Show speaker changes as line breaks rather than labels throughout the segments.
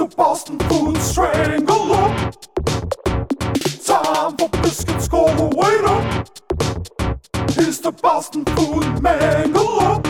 to Boston Food Strangle Up. Time for biscuits, call the waiter. Here's the Boston Food Mangle Up.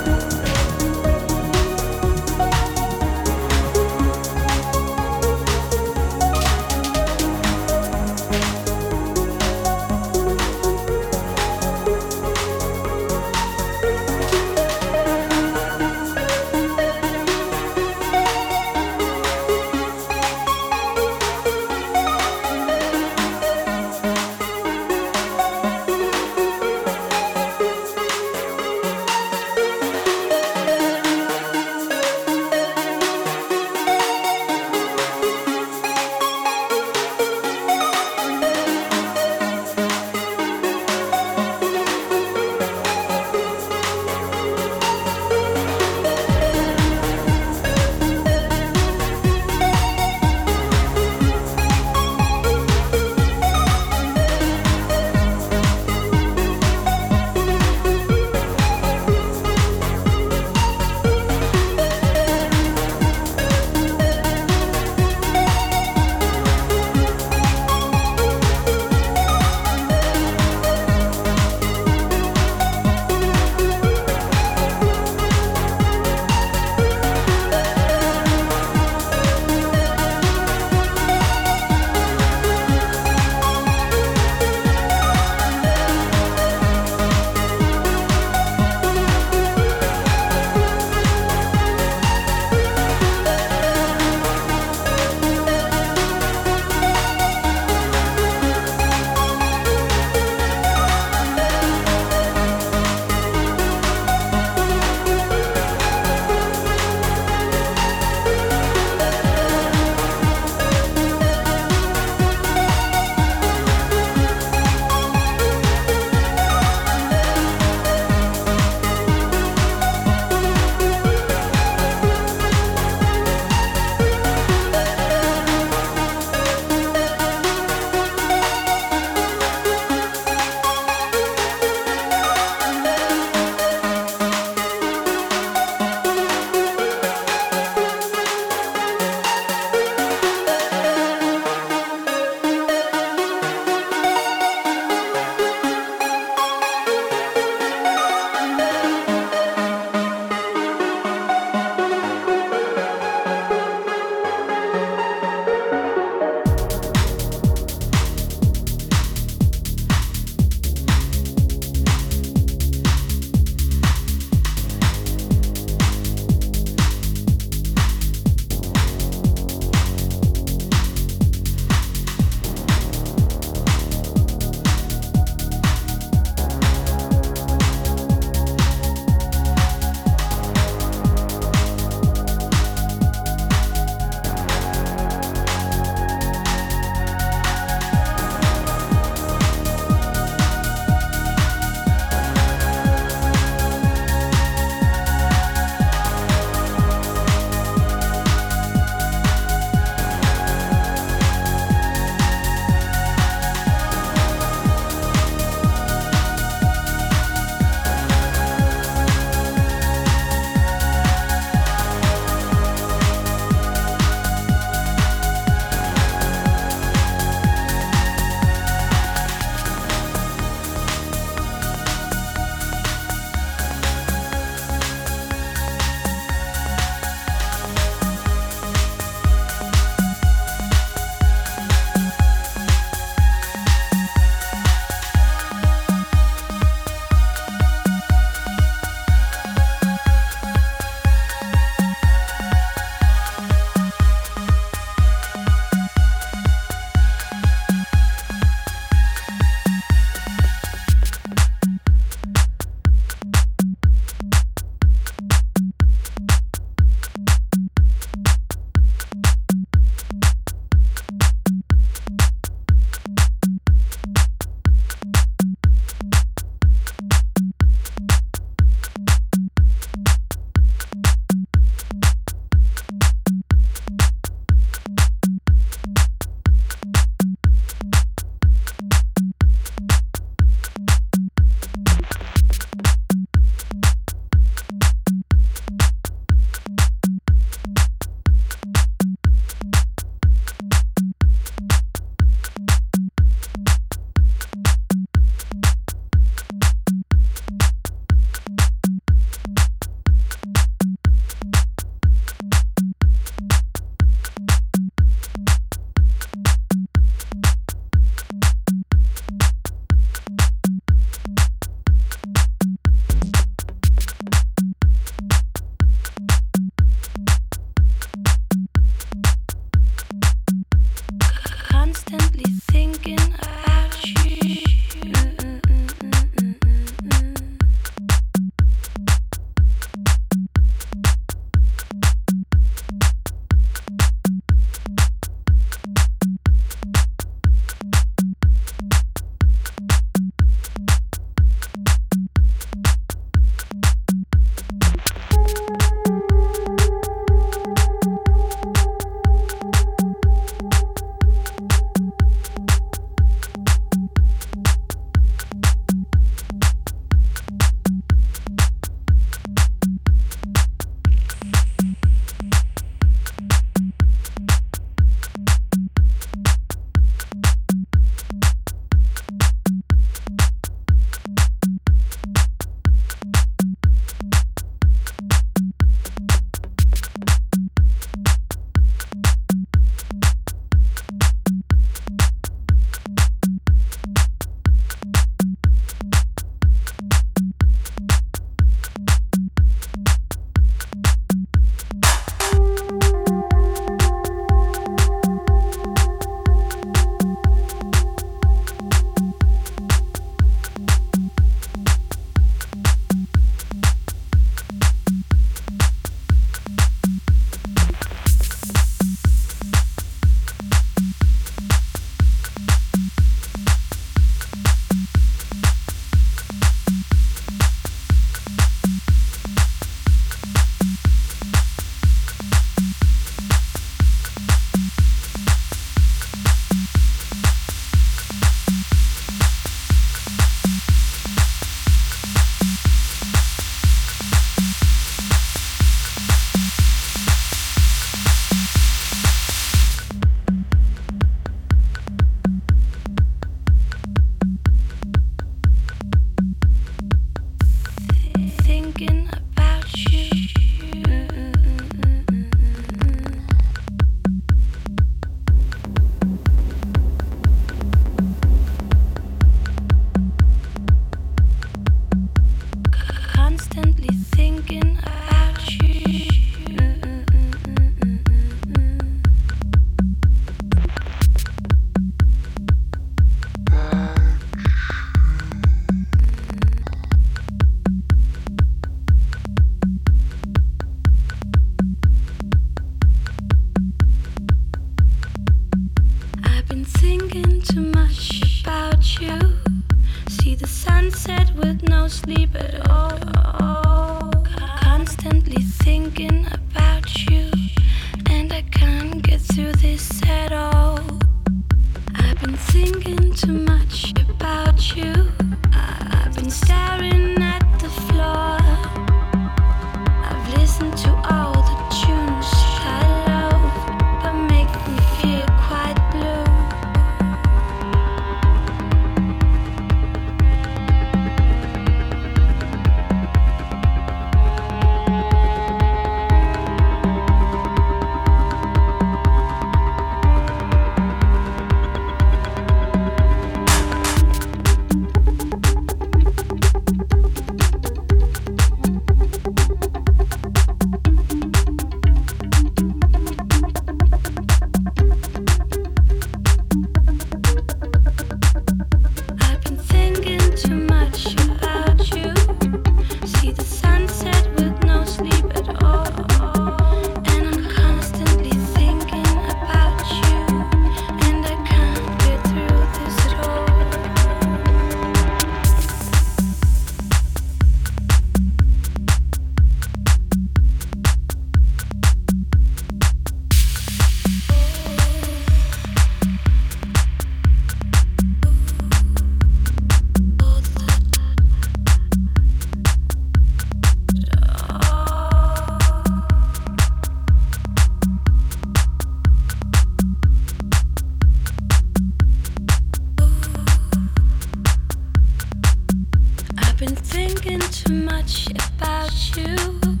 Sunset too much about at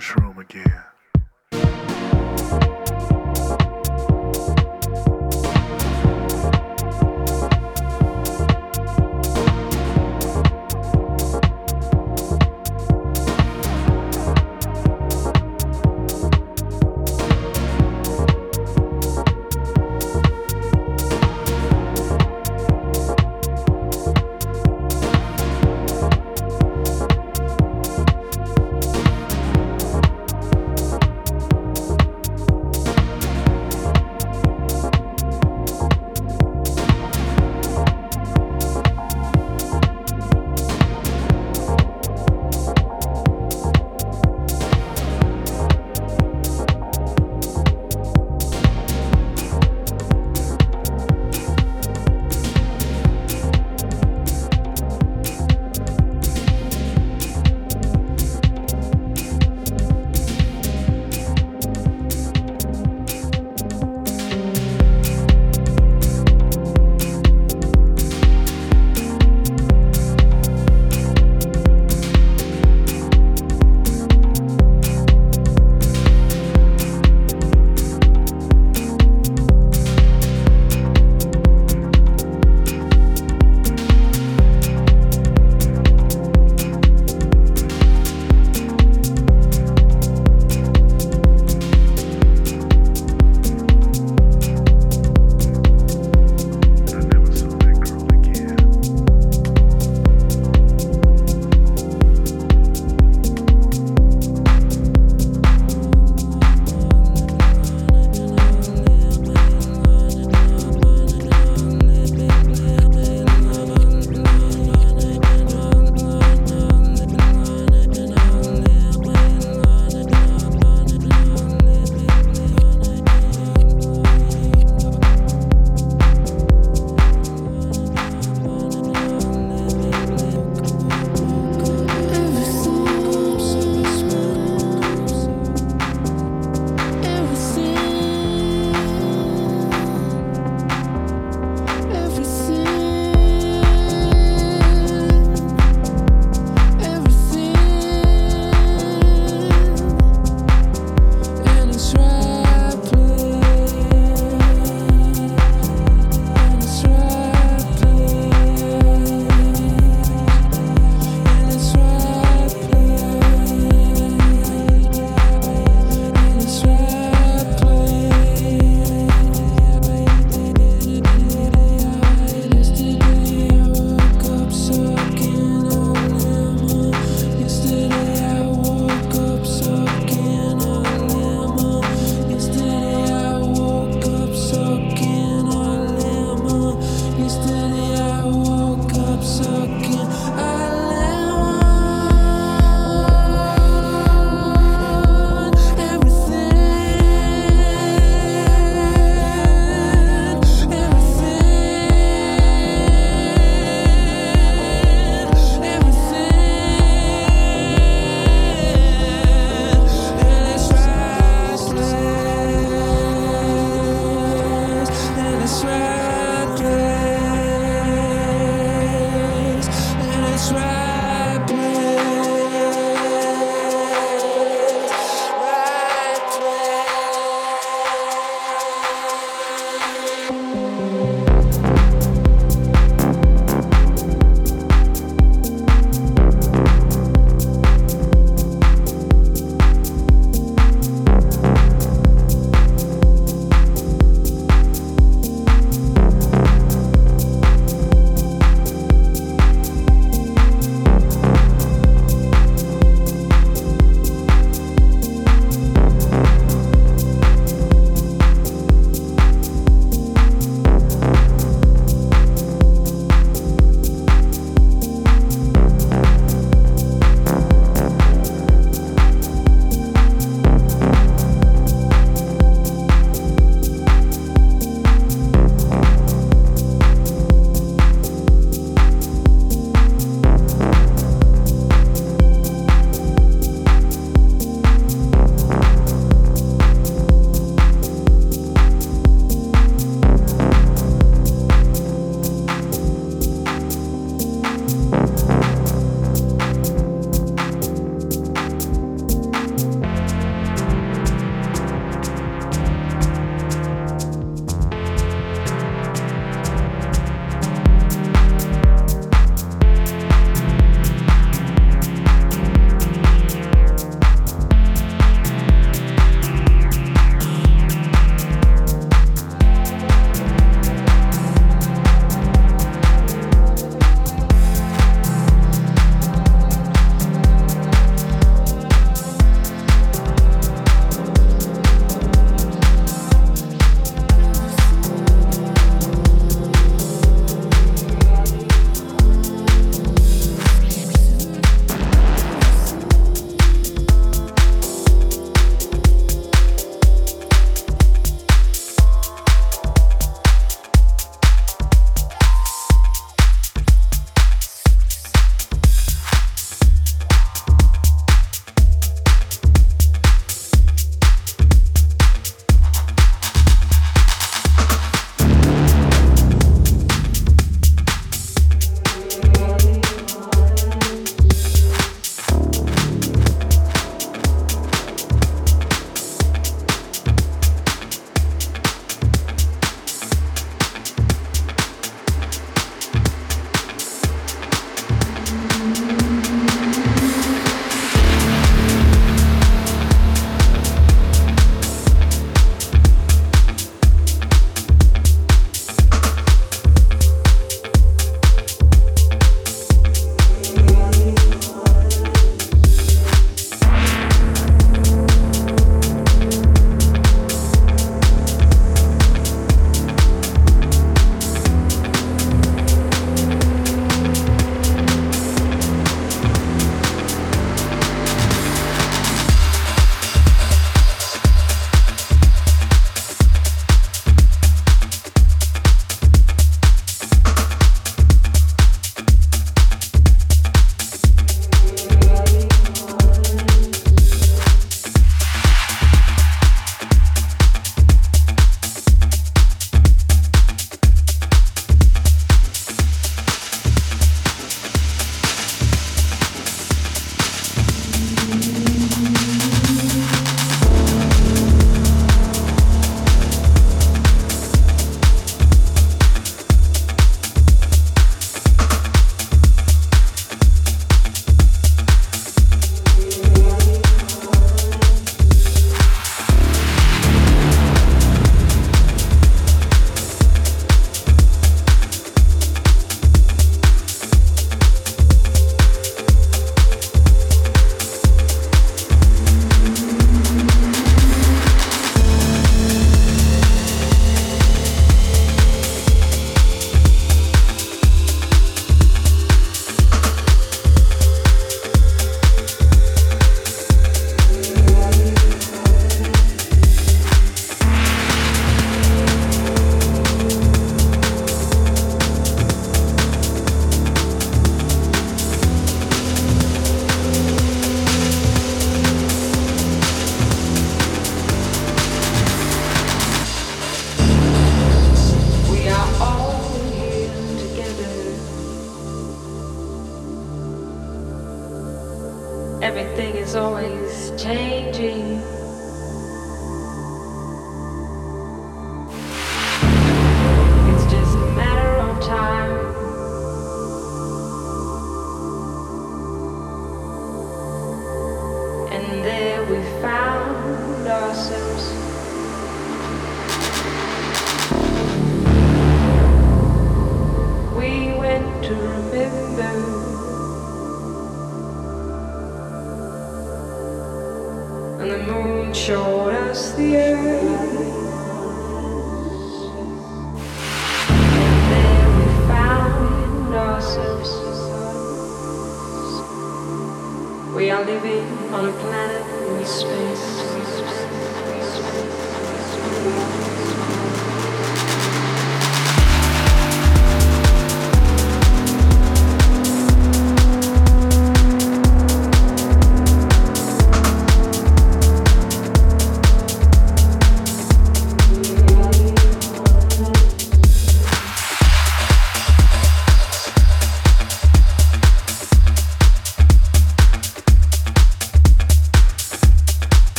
mushroom again.